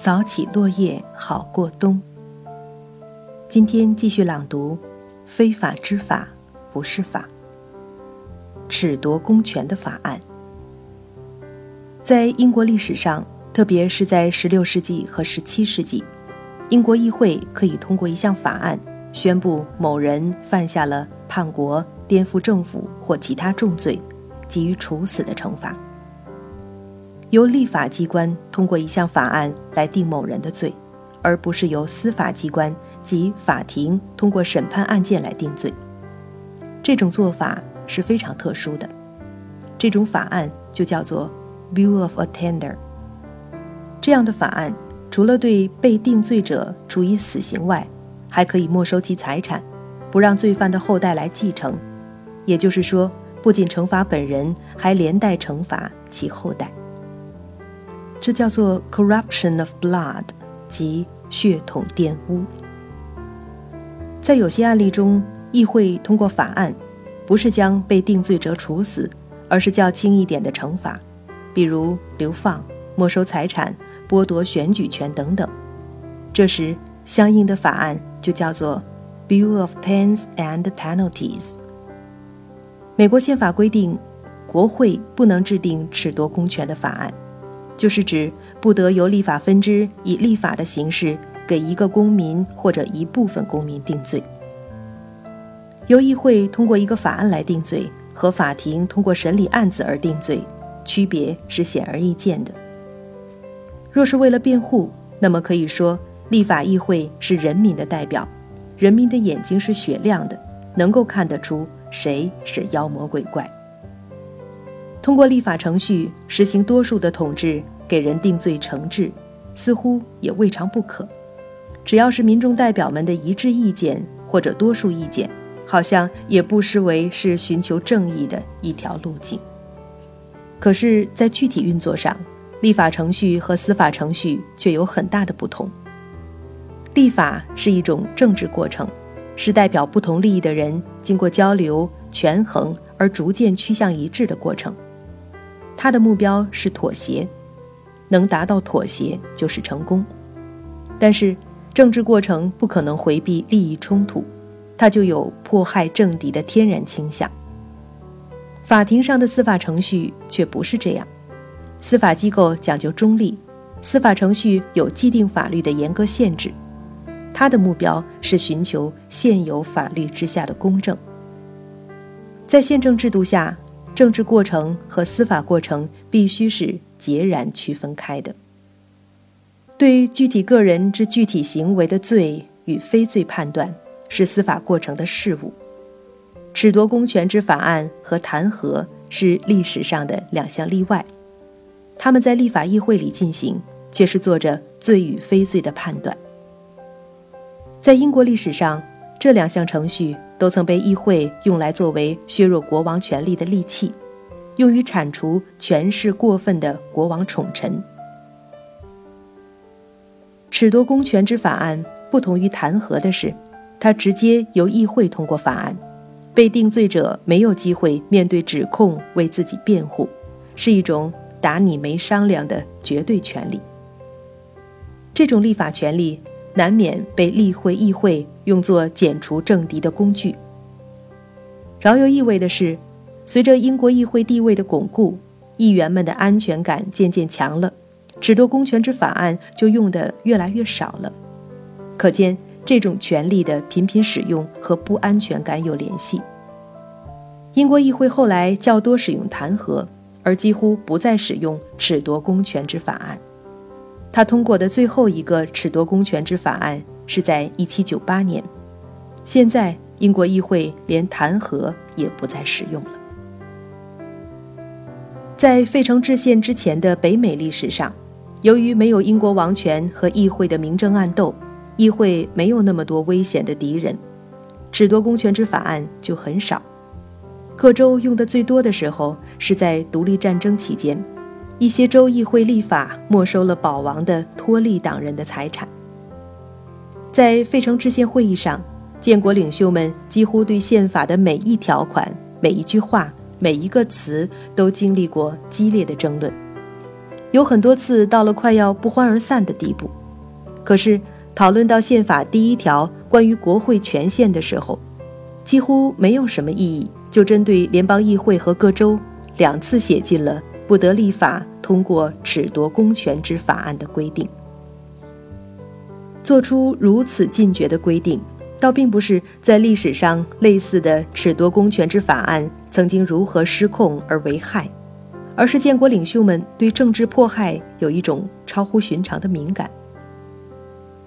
扫起落叶好过冬。今天继续朗读：非法之法不是法。褫夺公权的法案，在英国历史上，特别是在16世纪和17世纪，英国议会可以通过一项法案，宣布某人犯下了叛国、颠覆政府或其他重罪，给予处死的惩罚。由立法机关通过一项法案来定某人的罪，而不是由司法机关及法庭通过审判案件来定罪。这种做法是非常特殊的。这种法案就叫做 “view of Attainder”。这样的法案除了对被定罪者处以死刑外，还可以没收其财产，不让罪犯的后代来继承。也就是说，不仅惩罚本人，还连带惩罚其后代。这叫做 corruption of blood，即血统玷污。在有些案例中，议会通过法案，不是将被定罪者处死，而是较轻一点的惩罚，比如流放、没收财产、剥夺选举权等等。这时，相应的法案就叫做 Bill of Pains and Penalties。美国宪法规定，国会不能制定褫夺公权的法案。就是指不得由立法分支以立法的形式给一个公民或者一部分公民定罪。由议会通过一个法案来定罪，和法庭通过审理案子而定罪，区别是显而易见的。若是为了辩护，那么可以说，立法议会是人民的代表，人民的眼睛是雪亮的，能够看得出谁是妖魔鬼怪。通过立法程序实行多数的统治，给人定罪惩治，似乎也未尝不可。只要是民众代表们的一致意见或者多数意见，好像也不失为是寻求正义的一条路径。可是，在具体运作上，立法程序和司法程序却有很大的不同。立法是一种政治过程，是代表不同利益的人经过交流、权衡而逐渐趋向一致的过程。他的目标是妥协，能达到妥协就是成功。但是政治过程不可能回避利益冲突，它就有迫害政敌的天然倾向。法庭上的司法程序却不是这样，司法机构讲究中立，司法程序有既定法律的严格限制，他的目标是寻求现有法律之下的公正。在宪政制度下。政治过程和司法过程必须是截然区分开的。对具体个人之具体行为的罪与非罪判断，是司法过程的事物。褫夺公权之法案和弹劾是历史上的两项例外，他们在立法议会里进行，却是做着罪与非罪的判断。在英国历史上，这两项程序。都曾被议会用来作为削弱国王权力的利器，用于铲除权势过分的国王宠臣。褫夺公权之法案不同于弹劾的是，它直接由议会通过法案，被定罪者没有机会面对指控为自己辩护，是一种打你没商量的绝对权利。这种立法权利。难免被立会议会用作剪除政敌的工具。饶有意味的是，随着英国议会地位的巩固，议员们的安全感渐渐强了，褫夺公权之法案就用得越来越少了。可见，这种权力的频频使用和不安全感有联系。英国议会后来较多使用弹劾，而几乎不再使用褫夺公权之法案。他通过的最后一个褫夺公权之法案是在1798年。现在，英国议会连弹劾也不再使用了。在费城制宪之前的北美历史上，由于没有英国王权和议会的明争暗斗，议会没有那么多危险的敌人，褫夺公权之法案就很少。各州用的最多的时候是在独立战争期间。一些州议会立法没收了保王的托利党人的财产。在费城制宪会议上，建国领袖们几乎对宪法的每一条款、每一句话、每一个词都经历过激烈的争论。有很多次到了快要不欢而散的地步。可是讨论到宪法第一条关于国会权限的时候，几乎没有什么异议，就针对联邦议会和各州两次写进了不得立法通过褫夺公权之法案的规定。做出如此禁绝的规定，倒并不是在历史上类似的褫夺公权之法案曾经如何失控而为害，而是建国领袖们对政治迫害有一种超乎寻常的敏感。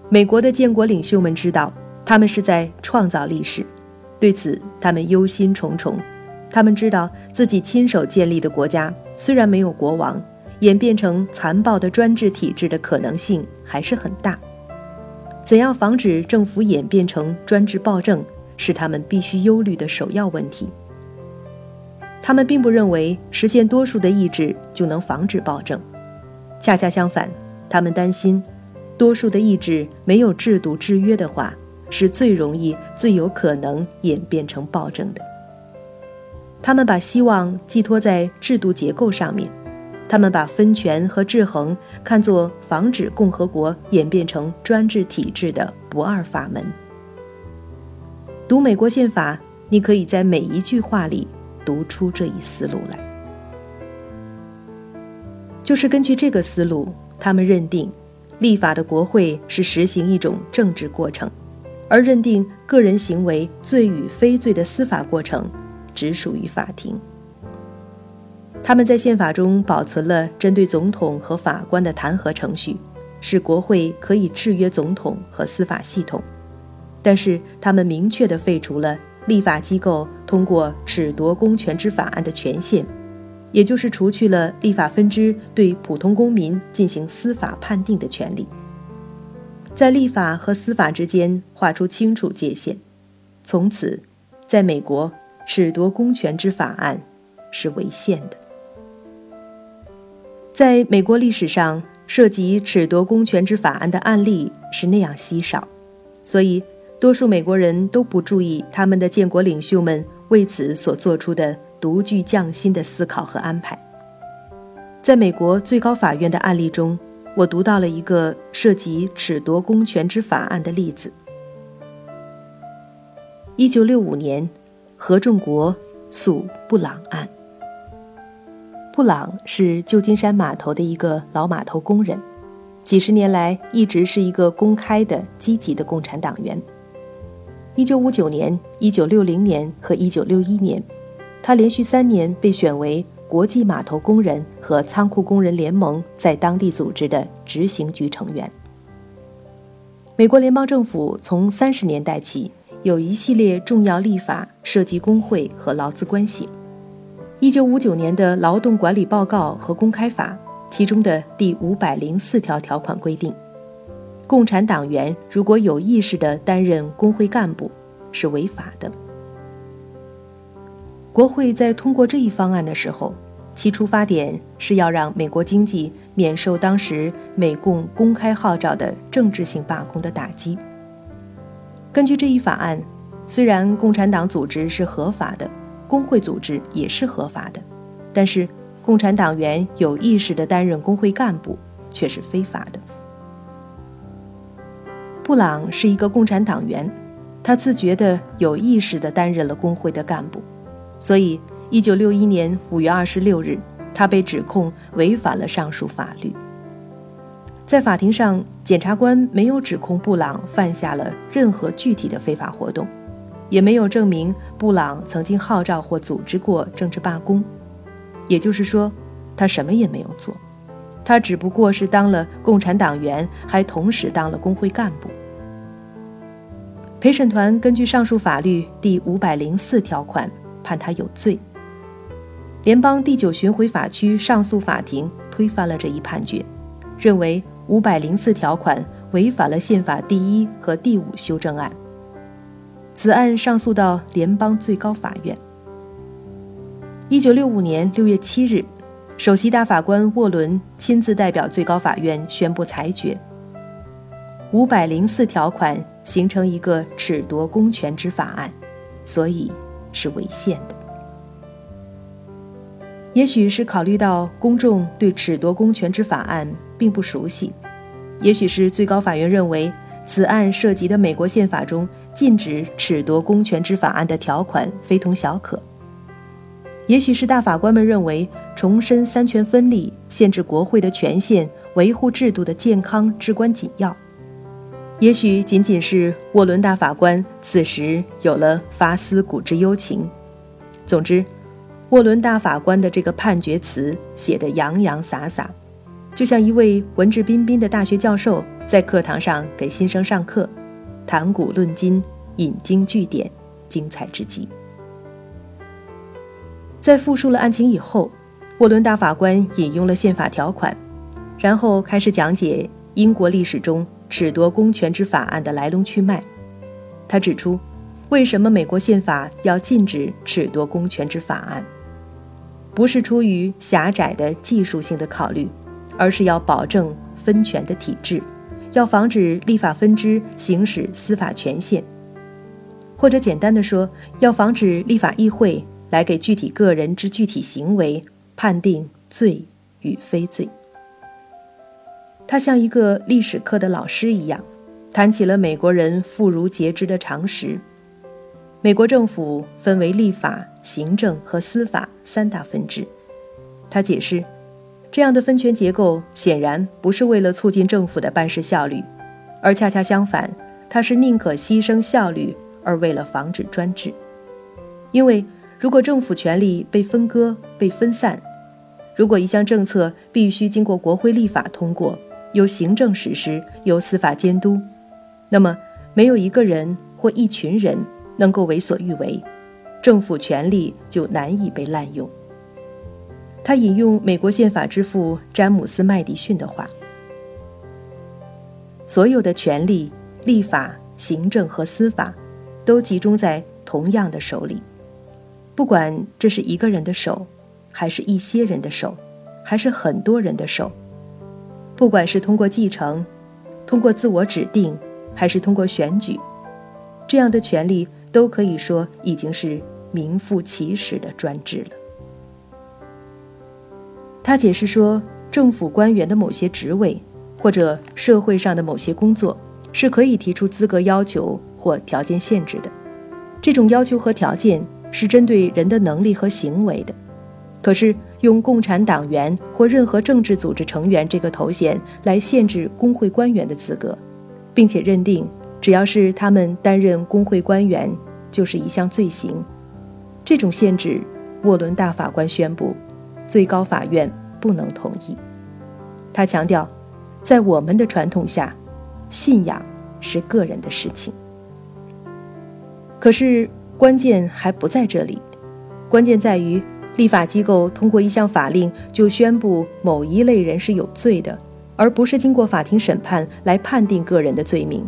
美国的建国领袖们知道，他们是在创造历史。对此，他们忧心忡忡。他们知道自己亲手建立的国家虽然没有国王，演变成残暴的专制体制的可能性还是很大。怎样防止政府演变成专制暴政，是他们必须忧虑的首要问题。他们并不认为实现多数的意志就能防止暴政，恰恰相反，他们担心，多数的意志没有制度制约的话。是最容易、最有可能演变成暴政的。他们把希望寄托在制度结构上面，他们把分权和制衡看作防止共和国演变成专制体制的不二法门。读美国宪法，你可以在每一句话里读出这一思路来。就是根据这个思路，他们认定，立法的国会是实行一种政治过程。而认定个人行为罪与非罪的司法过程，只属于法庭。他们在宪法中保存了针对总统和法官的弹劾程序，使国会可以制约总统和司法系统。但是，他们明确地废除了立法机构通过褫夺公权之法案的权限，也就是除去了立法分支对普通公民进行司法判定的权利。在立法和司法之间画出清楚界限，从此，在美国，褫夺公权之法案是违宪的。在美国历史上，涉及褫夺公权之法案的案例是那样稀少，所以多数美国人都不注意他们的建国领袖们为此所做出的独具匠心的思考和安排。在美国最高法院的案例中。我读到了一个涉及褫夺公权之法案的例子。一九六五年，合众国诉布朗案。布朗是旧金山码头的一个老码头工人，几十年来一直是一个公开的、积极的共产党员。一九五九年、一九六零年和一九六一年，他连续三年被选为。国际码头工人和仓库工人联盟在当地组织的执行局成员。美国联邦政府从三十年代起有一系列重要立法涉及工会和劳资关系。一九五九年的劳动管理报告和公开法，其中的第五百零四条条款规定，共产党员如果有意识地担任工会干部，是违法的。国会在通过这一方案的时候，其出发点是要让美国经济免受当时美共公开号召的政治性罢工的打击。根据这一法案，虽然共产党组织是合法的，工会组织也是合法的，但是共产党员有意识地担任工会干部却是非法的。布朗是一个共产党员，他自觉地有意识地担任了工会的干部。所以，一九六一年五月二十六日，他被指控违反了上述法律。在法庭上，检察官没有指控布朗犯下了任何具体的非法活动，也没有证明布朗曾经号召或组织过政治罢工。也就是说，他什么也没有做，他只不过是当了共产党员，还同时当了工会干部。陪审团根据上述法律第五百零四条款。判他有罪。联邦第九巡回法区上诉法庭推翻了这一判决，认为五百零四条款违反了宪法第一和第五修正案。此案上诉到联邦最高法院。一九六五年六月七日，首席大法官沃伦亲自代表最高法院宣布裁决：五百零四条款形成一个褫夺公权之法案，所以。是违宪的。也许是考虑到公众对褫夺公权之法案并不熟悉，也许是最高法院认为此案涉及的美国宪法中禁止褫夺公权之法案的条款非同小可，也许是大法官们认为重申三权分立、限制国会的权限、维护制度的健康至关紧要，也许仅仅是沃伦大法官此时有了发思古之幽情。总之。沃伦大法官的这个判决词写得洋洋洒洒，就像一位文质彬彬的大学教授在课堂上给新生上课，谈古论今，引经据典，精彩至极。在复述了案情以后，沃伦大法官引用了宪法条款，然后开始讲解英国历史中褫夺公权之法案的来龙去脉。他指出，为什么美国宪法要禁止褫夺公权之法案？不是出于狭窄的技术性的考虑，而是要保证分权的体制，要防止立法分支行使司法权限，或者简单的说，要防止立法议会来给具体个人之具体行为判定罪与非罪。他像一个历史课的老师一样，谈起了美国人妇孺皆知的常识。美国政府分为立法、行政和司法三大分支。他解释，这样的分权结构显然不是为了促进政府的办事效率，而恰恰相反，它是宁可牺牲效率而为了防止专制。因为如果政府权力被分割、被分散，如果一项政策必须经过国会立法通过，由行政实施，由司法监督，那么没有一个人或一群人。能够为所欲为，政府权力就难以被滥用。他引用美国宪法之父詹姆斯·麦迪逊的话：“所有的权力，立法、行政和司法，都集中在同样的手里。不管这是一个人的手，还是一些人的手，还是很多人的手；不管是通过继承，通过自我指定，还是通过选举，这样的权利。”都可以说已经是名副其实的专制了。他解释说，政府官员的某些职位，或者社会上的某些工作，是可以提出资格要求或条件限制的。这种要求和条件是针对人的能力和行为的。可是，用共产党员或任何政治组织成员这个头衔来限制工会官员的资格，并且认定。只要是他们担任工会官员，就是一项罪行。这种限制，沃伦大法官宣布，最高法院不能同意。他强调，在我们的传统下，信仰是个人的事情。可是关键还不在这里，关键在于立法机构通过一项法令就宣布某一类人是有罪的，而不是经过法庭审判来判定个人的罪名。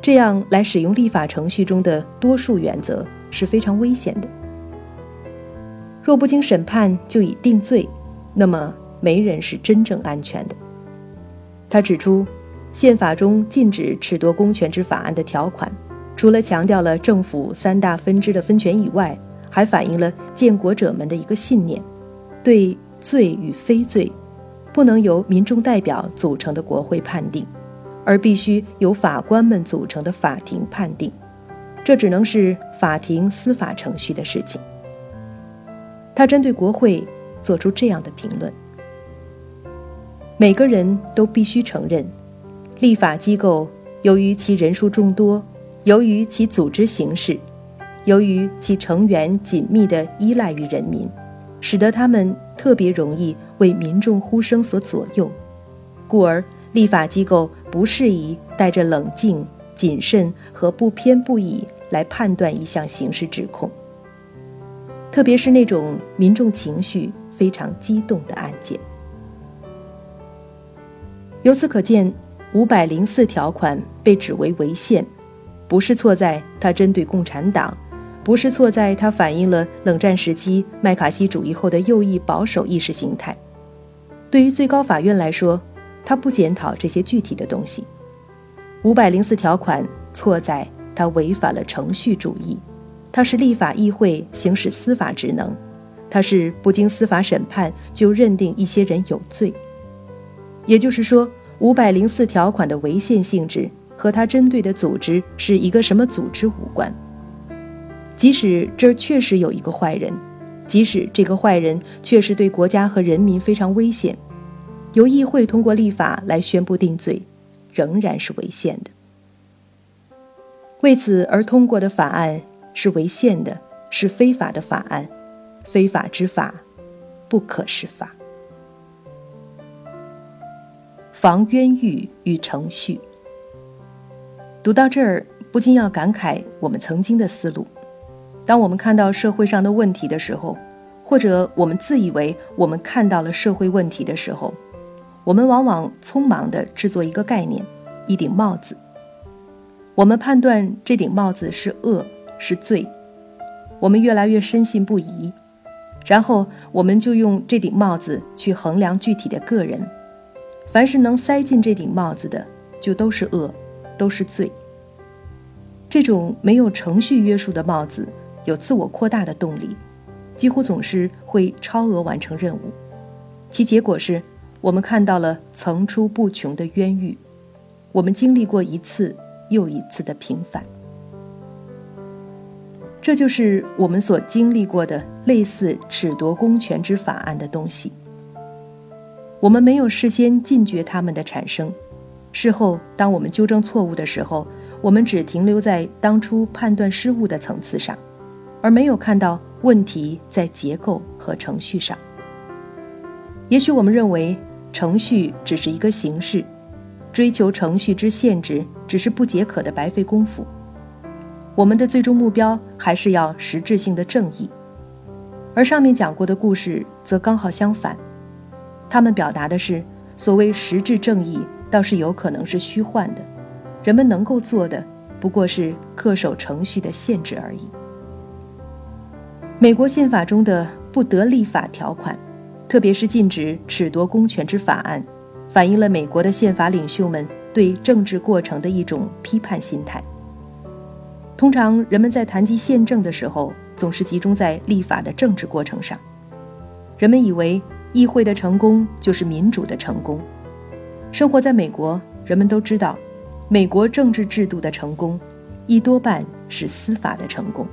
这样来使用立法程序中的多数原则是非常危险的。若不经审判就已定罪，那么没人是真正安全的。他指出，宪法中禁止褫夺公权之法案的条款，除了强调了政府三大分支的分权以外，还反映了建国者们的一个信念：对罪与非罪，不能由民众代表组成的国会判定。而必须由法官们组成的法庭判定，这只能是法庭司法程序的事情。他针对国会做出这样的评论：每个人都必须承认，立法机构由于其人数众多，由于其组织形式，由于其成员紧密地依赖于人民，使得他们特别容易为民众呼声所左右，故而。立法机构不适宜带着冷静、谨慎和不偏不倚来判断一项刑事指控，特别是那种民众情绪非常激动的案件。由此可见，五百零四条款被指为违宪，不是错在它针对共产党，不是错在它反映了冷战时期麦卡锡主义后的右翼保守意识形态。对于最高法院来说，他不检讨这些具体的东西。五百零四条款错在它违反了程序主义，它是立法议会行使司法职能，他是不经司法审判就认定一些人有罪。也就是说，五百零四条款的违宪性质和他针对的组织是一个什么组织无关。即使这儿确实有一个坏人，即使这个坏人确实对国家和人民非常危险，由议会通过立法来宣布定罪，仍然是违宪的。为此而通过的法案是违宪的，是非法的法案，非法之法，不可释法。防冤狱与程序。读到这儿，不禁要感慨我们曾经的思路。当我们看到社会上的问题的时候，或者我们自以为我们看到了社会问题的时候，我们往往匆忙地制作一个概念，一顶帽子。我们判断这顶帽子是恶是罪，我们越来越深信不疑，然后我们就用这顶帽子去衡量具体的个人。凡是能塞进这顶帽子的，就都是恶，都是罪。这种没有程序约束的帽子，有自我扩大的动力，几乎总是会超额完成任务。其结果是，我们看到了层出不穷的冤狱，我们经历过一次又一次的平反。这就是我们所经历过的类似褫夺公权之法案的东西。我们没有事先禁绝它们的产生，事后当我们纠正错误的时候，我们只停留在当初判断失误的层次上，而没有看到问题在结构和程序上。也许我们认为程序只是一个形式，追求程序之限制只是不解渴的白费功夫。我们的最终目标还是要实质性的正义，而上面讲过的故事则刚好相反。他们表达的是，所谓实质正义，倒是有可能是虚幻的，人们能够做的，不过是恪守程序的限制而已。美国宪法中的不得立法条款，特别是禁止褫夺公权之法案，反映了美国的宪法领袖们对政治过程的一种批判心态。通常，人们在谈及宪政的时候，总是集中在立法的政治过程上，人们以为。议会的成功就是民主的成功。生活在美国，人们都知道，美国政治制度的成功，一多半是司法的成功。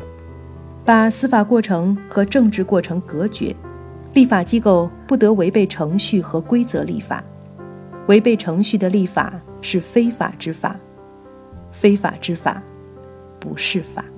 把司法过程和政治过程隔绝，立法机构不得违背程序和规则立法。违背程序的立法是非法之法，非法之法不是法。